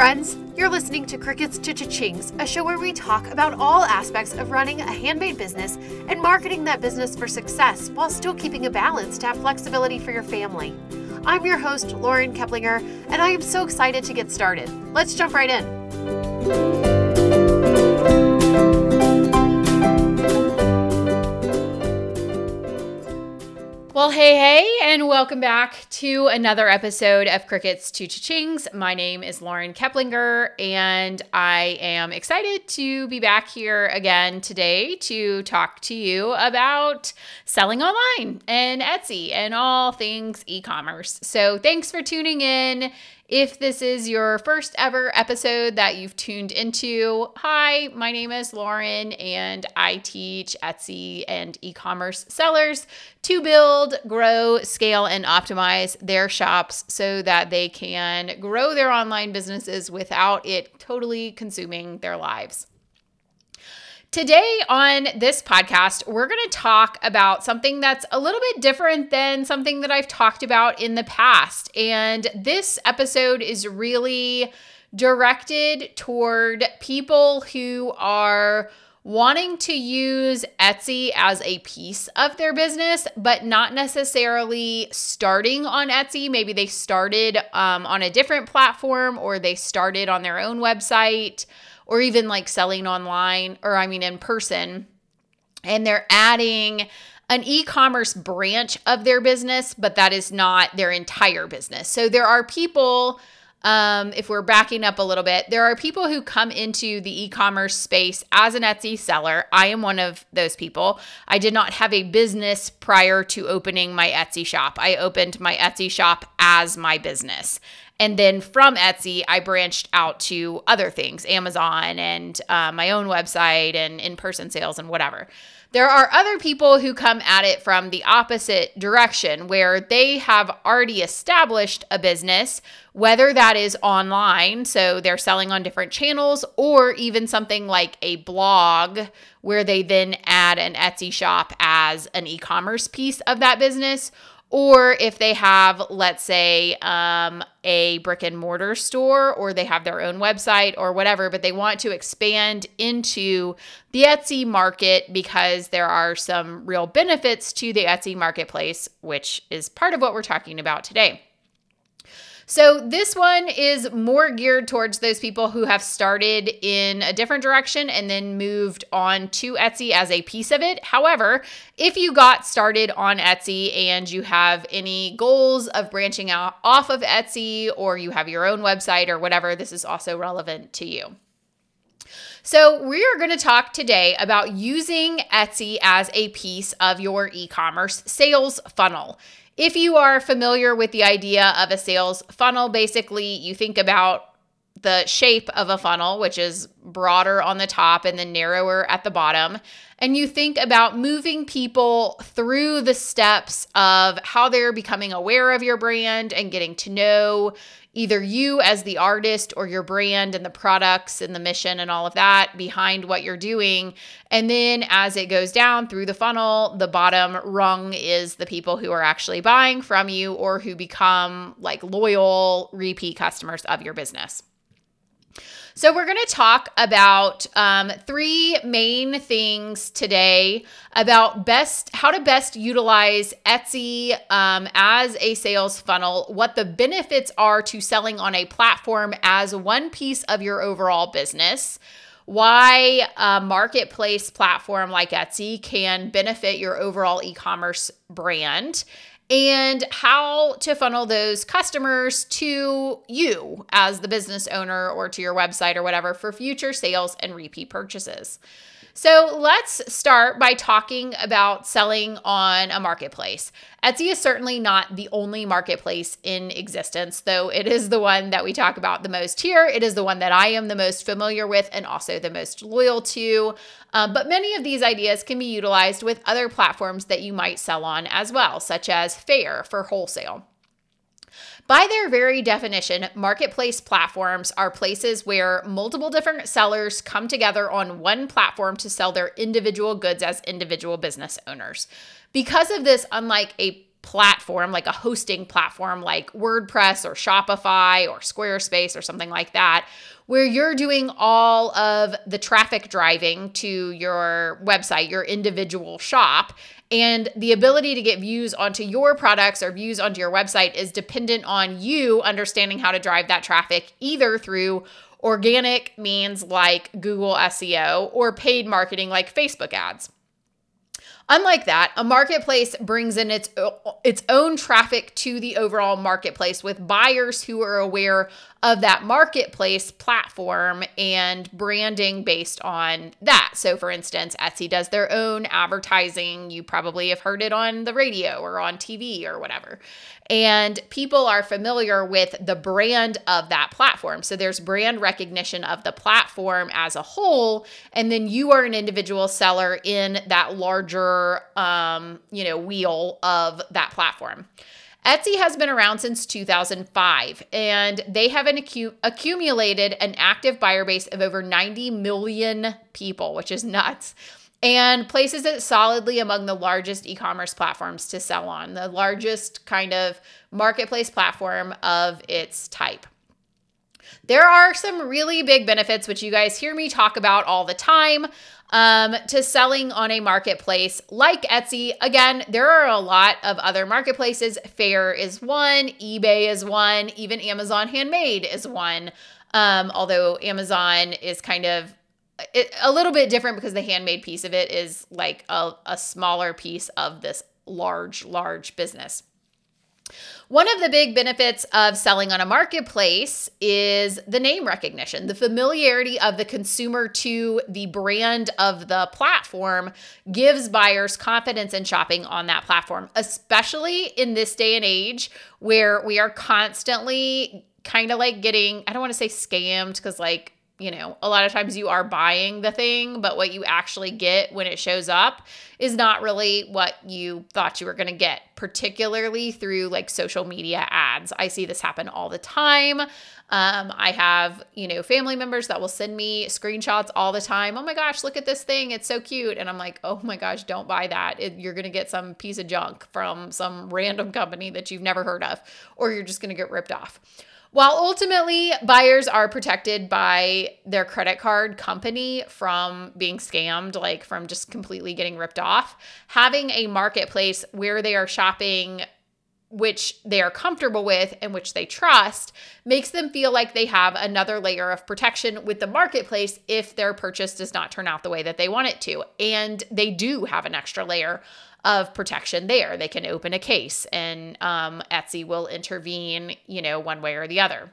friends. You're listening to Crickets to a show where we talk about all aspects of running a handmade business and marketing that business for success while still keeping a balance to have flexibility for your family. I'm your host, Lauren Keplinger, and I am so excited to get started. Let's jump right in. Well, hey, hey, and welcome back to another episode of Crickets to Cha-Chings. My name is Lauren Keplinger, and I am excited to be back here again today to talk to you about selling online and Etsy and all things e commerce. So, thanks for tuning in. If this is your first ever episode that you've tuned into, hi, my name is Lauren, and I teach Etsy and e commerce sellers to build, grow, scale, and optimize their shops so that they can grow their online businesses without it totally consuming their lives. Today on this podcast, we're going to talk about something that's a little bit different than something that I've talked about in the past. And this episode is really directed toward people who are wanting to use Etsy as a piece of their business, but not necessarily starting on Etsy. Maybe they started um, on a different platform or they started on their own website or even like selling online or I mean in person. And they're adding an e commerce branch of their business, but that is not their entire business. So there are people, um, if we're backing up a little bit, there are people who come into the e commerce space as an Etsy seller. I am one of those people. I did not have a business prior to opening my Etsy shop, I opened my Etsy shop as my business. And then from Etsy, I branched out to other things, Amazon and uh, my own website and in person sales and whatever. There are other people who come at it from the opposite direction where they have already established a business, whether that is online, so they're selling on different channels, or even something like a blog where they then add an Etsy shop as an e commerce piece of that business or if they have, let's say, um, a brick and mortar store, or they have their own website or whatever, but they want to expand into the Etsy market because there are some real benefits to the Etsy marketplace, which is part of what we're talking about today. So, this one is more geared towards those people who have started in a different direction and then moved on to Etsy as a piece of it. However, if you got started on Etsy and you have any goals of branching out off of Etsy or you have your own website or whatever, this is also relevant to you. So, we are going to talk today about using Etsy as a piece of your e commerce sales funnel. If you are familiar with the idea of a sales funnel, basically you think about the shape of a funnel, which is broader on the top and then narrower at the bottom. And you think about moving people through the steps of how they're becoming aware of your brand and getting to know either you as the artist or your brand and the products and the mission and all of that behind what you're doing. And then as it goes down through the funnel, the bottom rung is the people who are actually buying from you or who become like loyal repeat customers of your business. So, we're going to talk about um, three main things today about best how to best utilize Etsy um, as a sales funnel, what the benefits are to selling on a platform as one piece of your overall business why a marketplace platform like Etsy can benefit your overall e commerce brand, and how to funnel those customers to you as the business owner or to your website or whatever for future sales and repeat purchases. So let's start by talking about selling on a marketplace. Etsy is certainly not the only marketplace in existence, though it is the one that we talk about the most here. It is the one that I am the most familiar with and also the most loyal to. Um, but many of these ideas can be utilized with other platforms that you might sell on as well, such as Faire for wholesale. By their very definition, marketplace platforms are places where multiple different sellers come together on one platform to sell their individual goods as individual business owners. Because of this, unlike a platform, like a hosting platform like WordPress or Shopify or Squarespace or something like that, where you're doing all of the traffic driving to your website, your individual shop. And the ability to get views onto your products or views onto your website is dependent on you understanding how to drive that traffic either through organic means like Google SEO or paid marketing like Facebook ads. Unlike that, a marketplace brings in its its own traffic to the overall marketplace with buyers who are aware of that marketplace platform and branding based on that. So, for instance, Etsy does their own advertising. You probably have heard it on the radio or on TV or whatever. And people are familiar with the brand of that platform. So, there's brand recognition of the platform as a whole. And then you are an individual seller in that larger, um, you know, wheel of that platform. Etsy has been around since 2005, and they have an accumulated an active buyer base of over 90 million people, which is nuts, and places it solidly among the largest e commerce platforms to sell on, the largest kind of marketplace platform of its type. There are some really big benefits, which you guys hear me talk about all the time um, to selling on a marketplace like Etsy. Again, there are a lot of other marketplaces. Faire is one, eBay is one, even Amazon Handmade is one. Um, although Amazon is kind of it, a little bit different because the handmade piece of it is like a, a smaller piece of this large, large business. One of the big benefits of selling on a marketplace is the name recognition, the familiarity of the consumer to the brand of the platform gives buyers confidence in shopping on that platform, especially in this day and age where we are constantly kind of like getting, I don't want to say scammed because like you know, a lot of times you are buying the thing, but what you actually get when it shows up is not really what you thought you were going to get, particularly through like social media ads. I see this happen all the time. Um, I have, you know, family members that will send me screenshots all the time. Oh my gosh, look at this thing. It's so cute. And I'm like, oh my gosh, don't buy that. It, you're going to get some piece of junk from some random company that you've never heard of, or you're just going to get ripped off. While ultimately buyers are protected by their credit card company from being scammed, like from just completely getting ripped off, having a marketplace where they are shopping which they are comfortable with and which they trust makes them feel like they have another layer of protection with the marketplace if their purchase does not turn out the way that they want it to. And they do have an extra layer of protection there. They can open a case and um, Etsy will intervene, you know, one way or the other.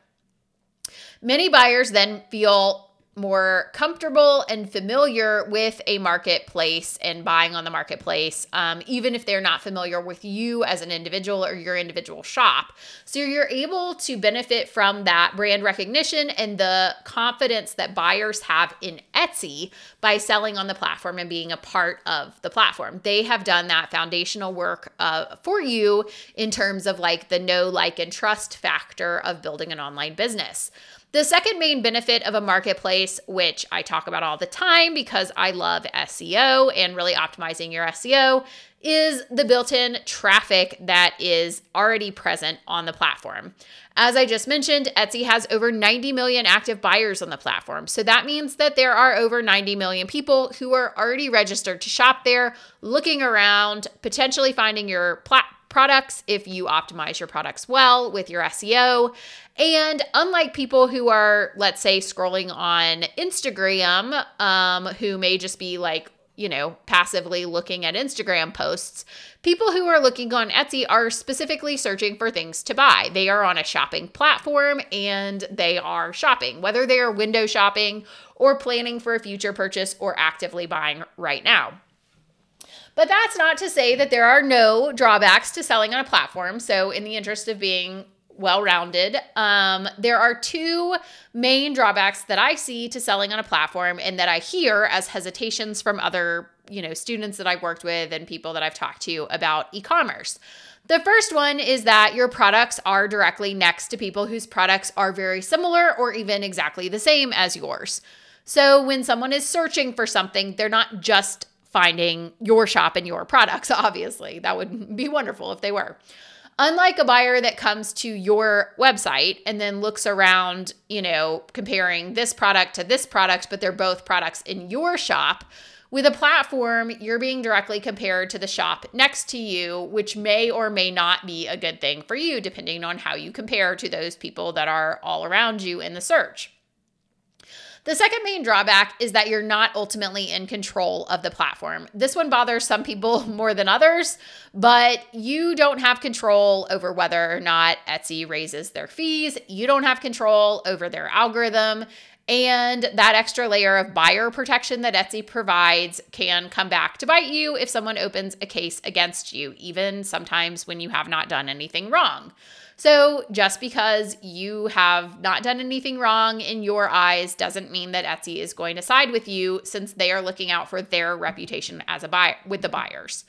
Many buyers then feel more comfortable and familiar with a marketplace and buying on the marketplace, um, even if they're not familiar with you as an individual or your individual shop. So you're able to benefit from that brand recognition and the confidence that buyers have in Etsy by selling on the platform and being a part of the platform. They have done that foundational work uh, for you in terms of like the know, like, and trust factor of building an online business. The second main benefit of a marketplace, which I talk about all the time because I love SEO and really optimizing your SEO, is the built in traffic that is already present on the platform. As I just mentioned, Etsy has over 90 million active buyers on the platform. So that means that there are over 90 million people who are already registered to shop there, looking around, potentially finding your products if you optimize your products well with your SEO. And unlike people who are, let's say, scrolling on Instagram, um, who may just be like, you know, passively looking at Instagram posts, people who are looking on Etsy are specifically searching for things to buy. They are on a shopping platform and they are shopping, whether they are window shopping or planning for a future purchase or actively buying right now. But that's not to say that there are no drawbacks to selling on a platform. So, in the interest of being well rounded, um, there are two main drawbacks that I see to selling on a platform and that I hear as hesitations from other you know students that I've worked with and people that I've talked to about e-commerce. The first one is that your products are directly next to people whose products are very similar or even exactly the same as yours. So when someone is searching for something, they're not just finding your shop and your products, obviously. That would be wonderful if they were. Unlike a buyer that comes to your website and then looks around, you know, comparing this product to this product, but they're both products in your shop, with a platform, you're being directly compared to the shop next to you, which may or may not be a good thing for you, depending on how you compare to those people that are all around you in the search. The second main drawback is that you're not ultimately in control of the platform. This one bothers some people more than others, but you don't have control over whether or not Etsy raises their fees. You don't have control over their algorithm. And that extra layer of buyer protection that Etsy provides can come back to bite you if someone opens a case against you, even sometimes when you have not done anything wrong. So, just because you have not done anything wrong in your eyes doesn't mean that Etsy is going to side with you since they are looking out for their reputation as a buyer with the buyers.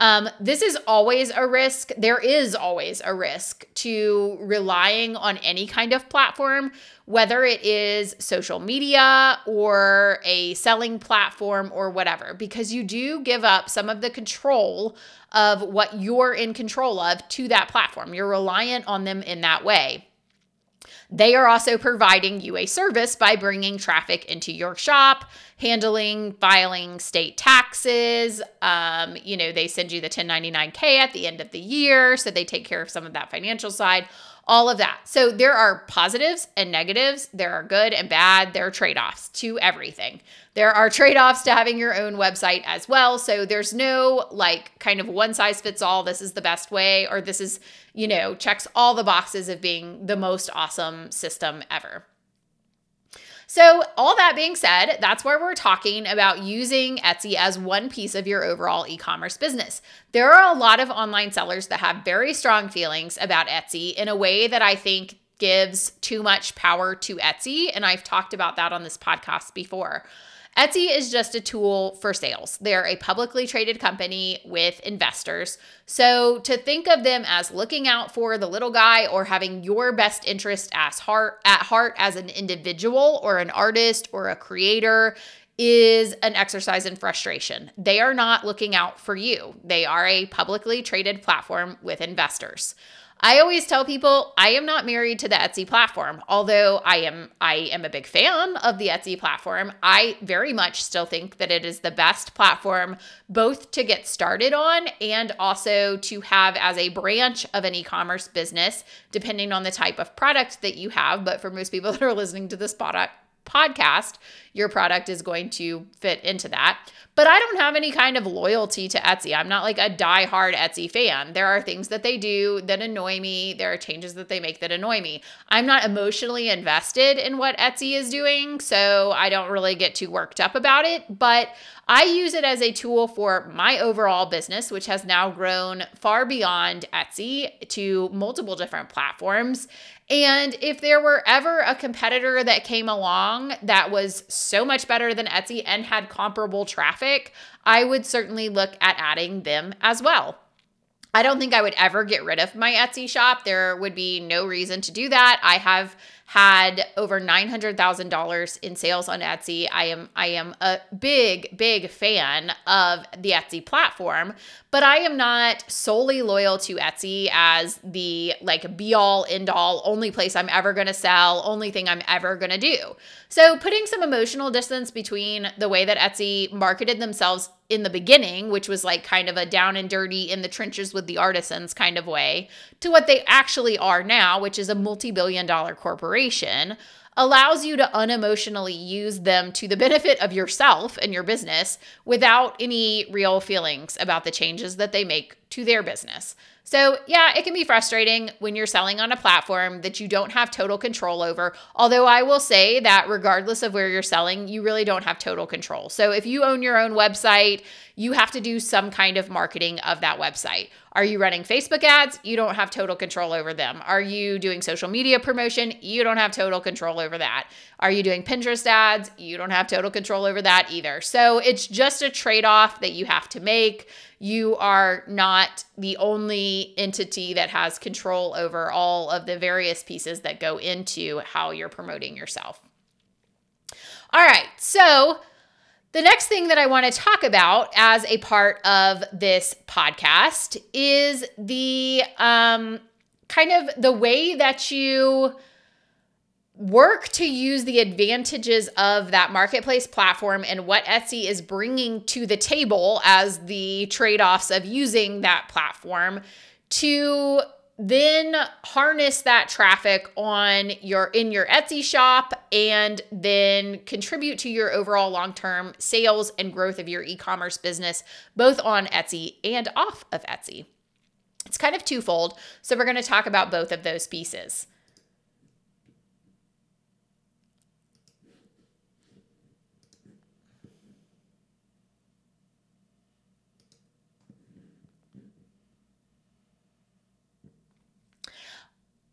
Um, this is always a risk. There is always a risk to relying on any kind of platform, whether it is social media or a selling platform or whatever, because you do give up some of the control of what you're in control of to that platform. You're reliant on them in that way. They are also providing you a service by bringing traffic into your shop, handling, filing state taxes. Um, you know, they send you the 1099K at the end of the year, so they take care of some of that financial side all of that. So there are positives and negatives. There are good and bad. There are trade offs to everything. There are trade offs to having your own website as well. So there's no like kind of one size fits all. This is the best way, or this is, you know, checks all the boxes of being the most awesome system ever. So, all that being said, that's where we're talking about using Etsy as one piece of your overall e commerce business. There are a lot of online sellers that have very strong feelings about Etsy in a way that I think gives too much power to Etsy. And I've talked about that on this podcast before. Etsy is just a tool for sales. They're a publicly traded company with investors. So to think of them as looking out for the little guy or having your best interest as heart at heart as an individual or an artist or a creator is an exercise in frustration. They are not looking out for you. They are a publicly traded platform with investors. I always tell people I am not married to the Etsy platform. Although I am I am a big fan of the Etsy platform, I very much still think that it is the best platform both to get started on and also to have as a branch of an e-commerce business depending on the type of product that you have, but for most people that are listening to this product podcast, your product is going to fit into that. But I don't have any kind of loyalty to Etsy. I'm not like a die-hard Etsy fan. There are things that they do that annoy me. There are changes that they make that annoy me. I'm not emotionally invested in what Etsy is doing, so I don't really get too worked up about it. But I use it as a tool for my overall business, which has now grown far beyond Etsy to multiple different platforms. And if there were ever a competitor that came along that was so much better than Etsy and had comparable traffic, I would certainly look at adding them as well. I don't think I would ever get rid of my Etsy shop. There would be no reason to do that. I have had over $900,000 in sales on Etsy. I am I am a big big fan of the Etsy platform, but I am not solely loyal to Etsy as the like be all end all only place I'm ever going to sell, only thing I'm ever going to do. So, putting some emotional distance between the way that Etsy marketed themselves in the beginning, which was like kind of a down and dirty in the trenches with the artisans kind of way, to what they actually are now, which is a multi billion dollar corporation, allows you to unemotionally use them to the benefit of yourself and your business without any real feelings about the changes that they make to their business. So, yeah, it can be frustrating when you're selling on a platform that you don't have total control over. Although I will say that regardless of where you're selling, you really don't have total control. So, if you own your own website, you have to do some kind of marketing of that website. Are you running Facebook ads? You don't have total control over them. Are you doing social media promotion? You don't have total control over that. Are you doing Pinterest ads? You don't have total control over that either. So, it's just a trade off that you have to make you are not the only entity that has control over all of the various pieces that go into how you're promoting yourself. All right, so The next thing that I want to talk about as a part of this podcast is the um, kind of the way that you work to use the advantages of that marketplace platform and what Etsy is bringing to the table as the trade offs of using that platform to then harness that traffic on your in your Etsy shop and then contribute to your overall long-term sales and growth of your e-commerce business both on Etsy and off of Etsy. It's kind of twofold, so we're going to talk about both of those pieces.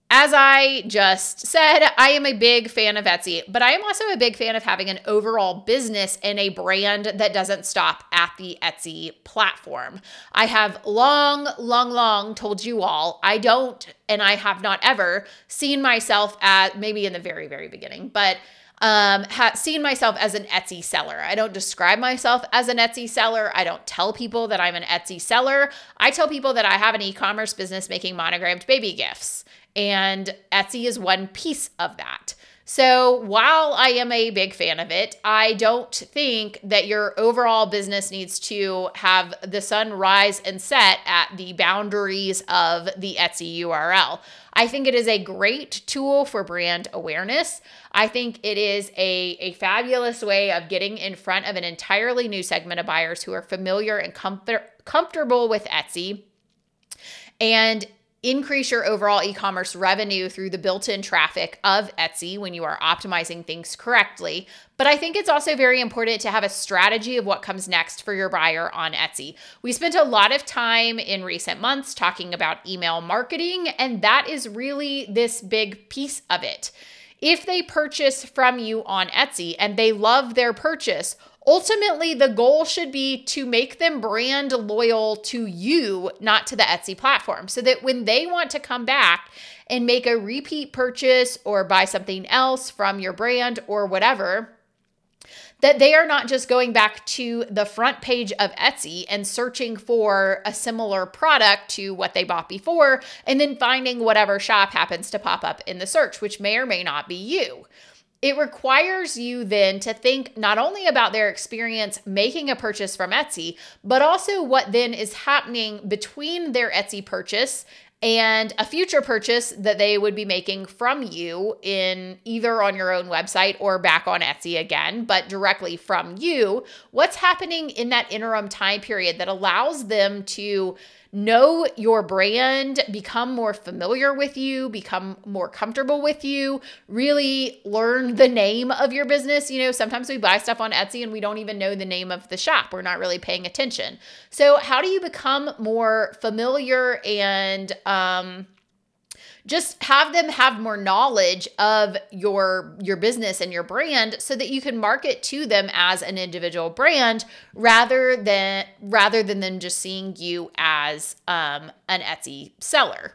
As I just said, I am a big fan of Etsy, but I am also a big fan of having an overall business and a brand that doesn't stop at the Etsy platform. I have long, long, long told you all, I don't, and I have not ever seen myself at maybe in the very, very beginning, but um, have seen myself as an Etsy seller. I don't describe myself as an Etsy seller. I don't tell people that I'm an Etsy seller. I tell people that I have an e commerce business making monogrammed baby gifts. And Etsy is one piece of that. So while I am a big fan of it, I don't think that your overall business needs to have the sun rise and set at the boundaries of the Etsy URL. I think it is a great tool for brand awareness. I think it is a, a fabulous way of getting in front of an entirely new segment of buyers who are familiar and comfort, comfortable with Etsy. And increase your overall e commerce revenue through the built in traffic of Etsy when you are optimizing things correctly. But I think it's also very important to have a strategy of what comes next for your buyer on Etsy. We spent a lot of time in recent months talking about email marketing, and that is really this big piece of it. If they purchase from you on Etsy and they love their purchase, Ultimately, the goal should be to make them brand loyal to you, not to the Etsy platform, so that when they want to come back and make a repeat purchase or buy something else from your brand or whatever, that they are not just going back to the front page of Etsy and searching for a similar product to what they bought before and then finding whatever shop happens to pop up in the search, which may or may not be you. It requires you then to think not only about their experience making a purchase from Etsy, but also what then is happening between their Etsy purchase and a future purchase that they would be making from you in either on your own website or back on Etsy again, but directly from you. What's happening in that interim time period that allows them to know your brand, become more familiar with you, become more comfortable with you, really learn the name of your business. You know, sometimes we buy stuff on Etsy and we don't even know the name of the shop. We're not really paying attention. So, how do you become more familiar and, um, just have them have more knowledge of your your business and your brand so that you can market to them as an individual brand rather than rather than them just seeing you as um, an Etsy seller.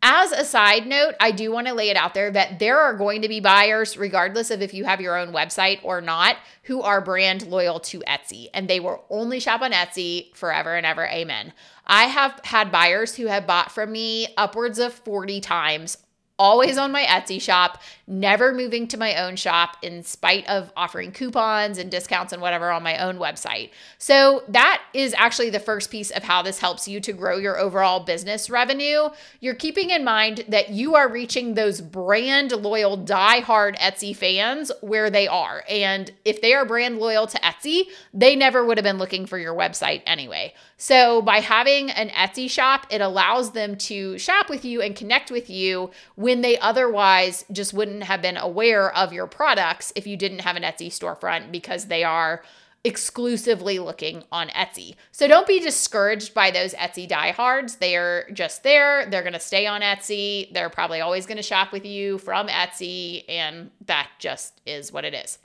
As a side note, I do want to lay it out there that there are going to be buyers, regardless of if you have your own website or not, who are brand loyal to Etsy and they will only shop on Etsy forever and ever. Amen. I have had buyers who have bought from me upwards of 40 times always on my Etsy shop, never moving to my own shop in spite of offering coupons and discounts and whatever on my own website. So, that is actually the first piece of how this helps you to grow your overall business revenue. You're keeping in mind that you are reaching those brand loyal, die-hard Etsy fans where they are. And if they are brand loyal to Etsy, they never would have been looking for your website anyway. So, by having an Etsy shop, it allows them to shop with you and connect with you when they otherwise just wouldn't have been aware of your products if you didn't have an Etsy storefront because they are exclusively looking on Etsy. So don't be discouraged by those Etsy diehards. They are just there. They're going to stay on Etsy. They're probably always going to shop with you from Etsy. And that just is what it is.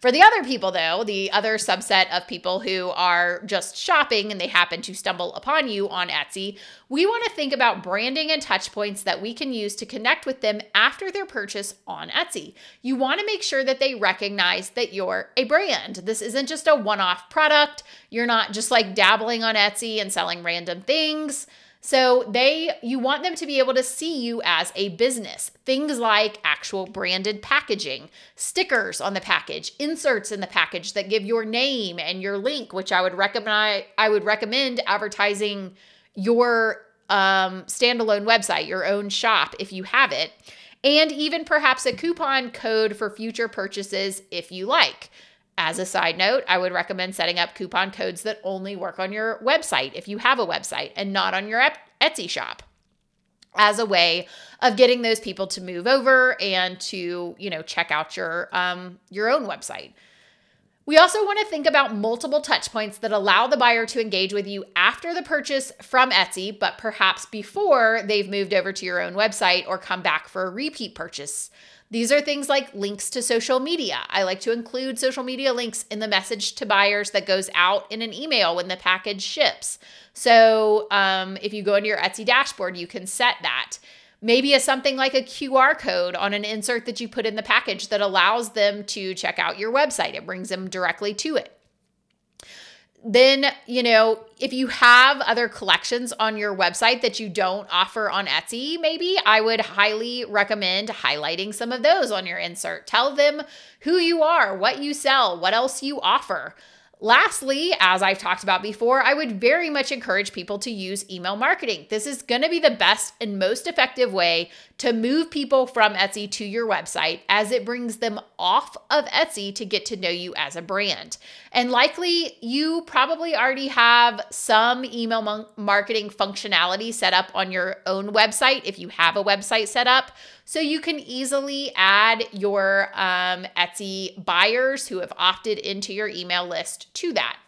For the other people, though, the other subset of people who are just shopping and they happen to stumble upon you on Etsy, we want to think about branding and touch points that we can use to connect with them after their purchase on Etsy. You want to make sure that they recognize that you're a brand. This isn't just a one off product. You're not just like dabbling on Etsy and selling random things. So they you want them to be able to see you as a business. Things like actual branded packaging, stickers on the package, inserts in the package that give your name and your link, which I would recommend I would recommend advertising your um, standalone website, your own shop if you have it, and even perhaps a coupon code for future purchases if you like. As a side note, I would recommend setting up coupon codes that only work on your website if you have a website and not on your Etsy shop as a way of getting those people to move over and to, you know, check out your um your own website. We also want to think about multiple touch points that allow the buyer to engage with you after the purchase from Etsy, but perhaps before they've moved over to your own website or come back for a repeat purchase. These are things like links to social media. I like to include social media links in the message to buyers that goes out in an email when the package ships. So um, if you go into your Etsy dashboard, you can set that. Maybe a something like a QR code on an insert that you put in the package that allows them to check out your website. It brings them directly to it then, you know, if you have other collections on your website that you don't offer on Etsy, maybe I would highly recommend highlighting some of those on your insert. Tell them who you are, what you sell, what else you offer. Lastly, as I've talked about before, I would very much encourage people to use email marketing. This is going to be the best and most effective way to move people from Etsy to your website as it brings them off of Etsy to get to know you as a brand. And likely you probably already have some email marketing functionality set up on your own website if you have a website set up. So you can easily add your um, Etsy buyers who have opted into your email list to that.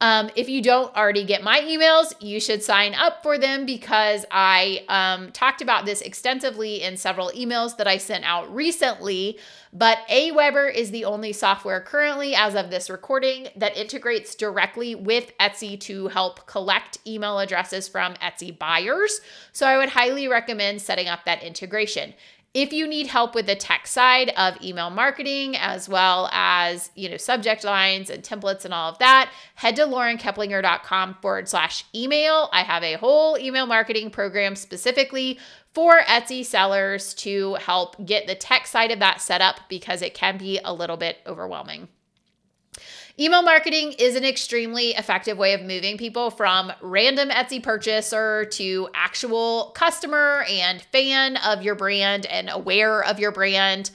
Um, if you don't already get my emails, you should sign up for them because I um, talked about this extensively in several emails that I sent out recently. But Aweber is the only software currently, as of this recording, that integrates directly with Etsy to help collect email addresses from Etsy buyers. So I would highly recommend setting up that integration. If you need help with the tech side of email marketing, as well as, you know, subject lines and templates and all of that, head to laurenkeplinger.com forward slash email. I have a whole email marketing program specifically for Etsy sellers to help get the tech side of that set up because it can be a little bit overwhelming. Email marketing is an extremely effective way of moving people from random Etsy purchaser to actual customer and fan of your brand and aware of your brand.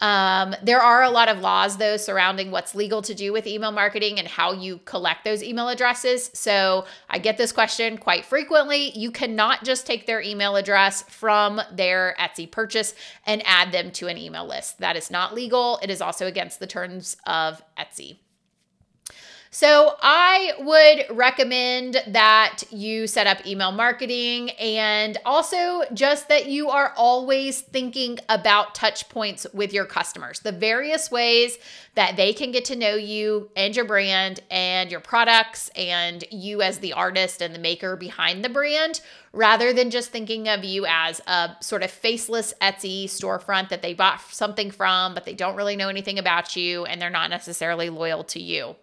Um, there are a lot of laws, though, surrounding what's legal to do with email marketing and how you collect those email addresses. So I get this question quite frequently. You cannot just take their email address from their Etsy purchase and add them to an email list. That is not legal. It is also against the terms of Etsy. So I would recommend that you set up email marketing and also just that you are always thinking about touch points with your customers, the various ways that they can get to know you and your brand and your products and you as the artist and the maker behind the brand rather than just thinking of you as a sort of faceless Etsy storefront that they bought something from, but they don't really know anything about you and they're not necessarily loyal to you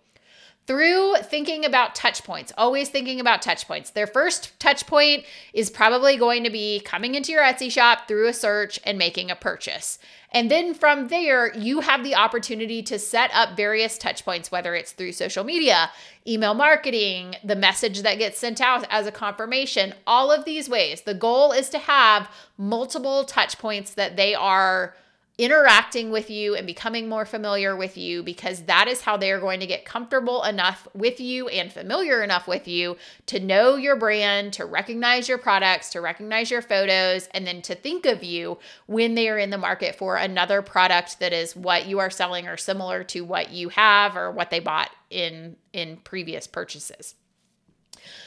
through thinking about touch points, always thinking about touch points. Their first touch point is probably going to be coming into your Etsy shop through a search and making a purchase. And then from there, you have the opportunity to set up various touch points, whether it's through social media, email marketing, the message that gets sent out as a confirmation, all of these ways. The goal is to have multiple touch points that they are interacting with you and becoming more familiar with you because that is how they are going to get comfortable enough with you and familiar enough with you to know your brand, to recognize your products, to recognize your photos, and then to think of you when they are in the market for another product that is what you are selling or similar to what you have or what they bought in in previous purchases.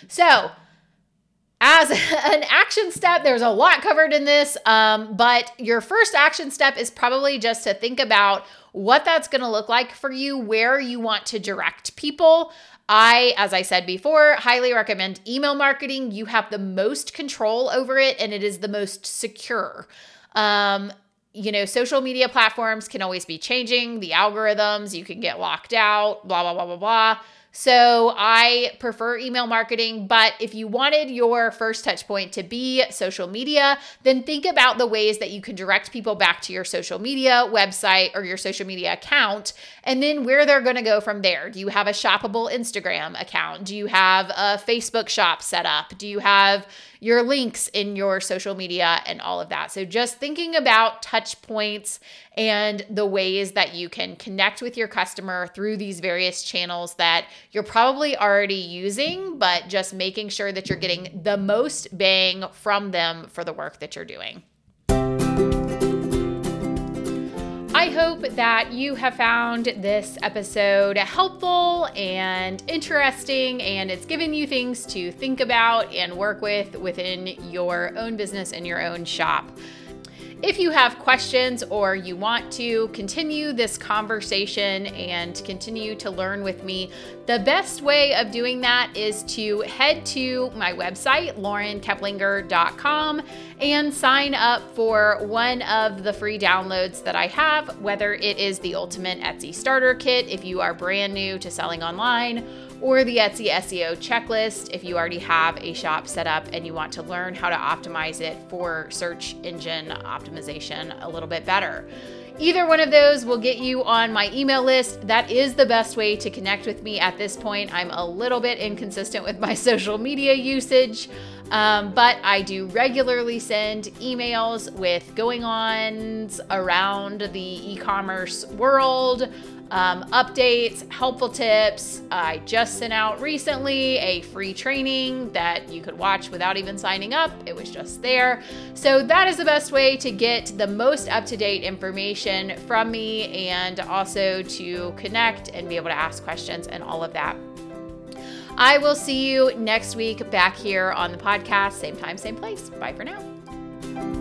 So, as an action step, there's a lot covered in this, um, but your first action step is probably just to think about what that's going to look like for you, where you want to direct people. I, as I said before, highly recommend email marketing. You have the most control over it and it is the most secure. Um, you know, social media platforms can always be changing, the algorithms, you can get locked out, blah, blah, blah, blah, blah. So I prefer email marketing, but if you wanted your first touch point to be social media, then think about the ways that you can direct people back to your social media website or your social media account and then where they're going to go from there. Do you have a shoppable Instagram account? Do you have a Facebook shop set up? Do you have your links in your social media and all of that. So just thinking about touch points and the ways that you can connect with your customer through these various channels that you're probably already using, but just making sure that you're getting the most bang from them for the work that you're doing. I hope that you have found this episode helpful and interesting, and it's given you things to think about and work with within your own business and your own shop. If you have questions or you want to continue this conversation and continue to learn with me, the best way of doing that is to head to my website, laurenkeplinger.com, and sign up for one of the free downloads that I have, whether it is the Ultimate Etsy Starter Kit if you are brand new to selling online or the Etsy SEO checklist if you already have a shop set up and you want to learn how to optimize it for search engine optimization a little bit better. Either one of those will get you on my email list. That is the best way to connect with me at this point. I'm a little bit inconsistent with my social media usage, um, but I do regularly send emails with going ons around the e commerce world um, updates, helpful tips. I just sent out recently a free training that you could watch without even signing up. It was just there. So, that is the best way to get the most up to date information from me and also to connect and be able to ask questions and all of that. I will see you next week back here on the podcast, same time, same place. Bye for now.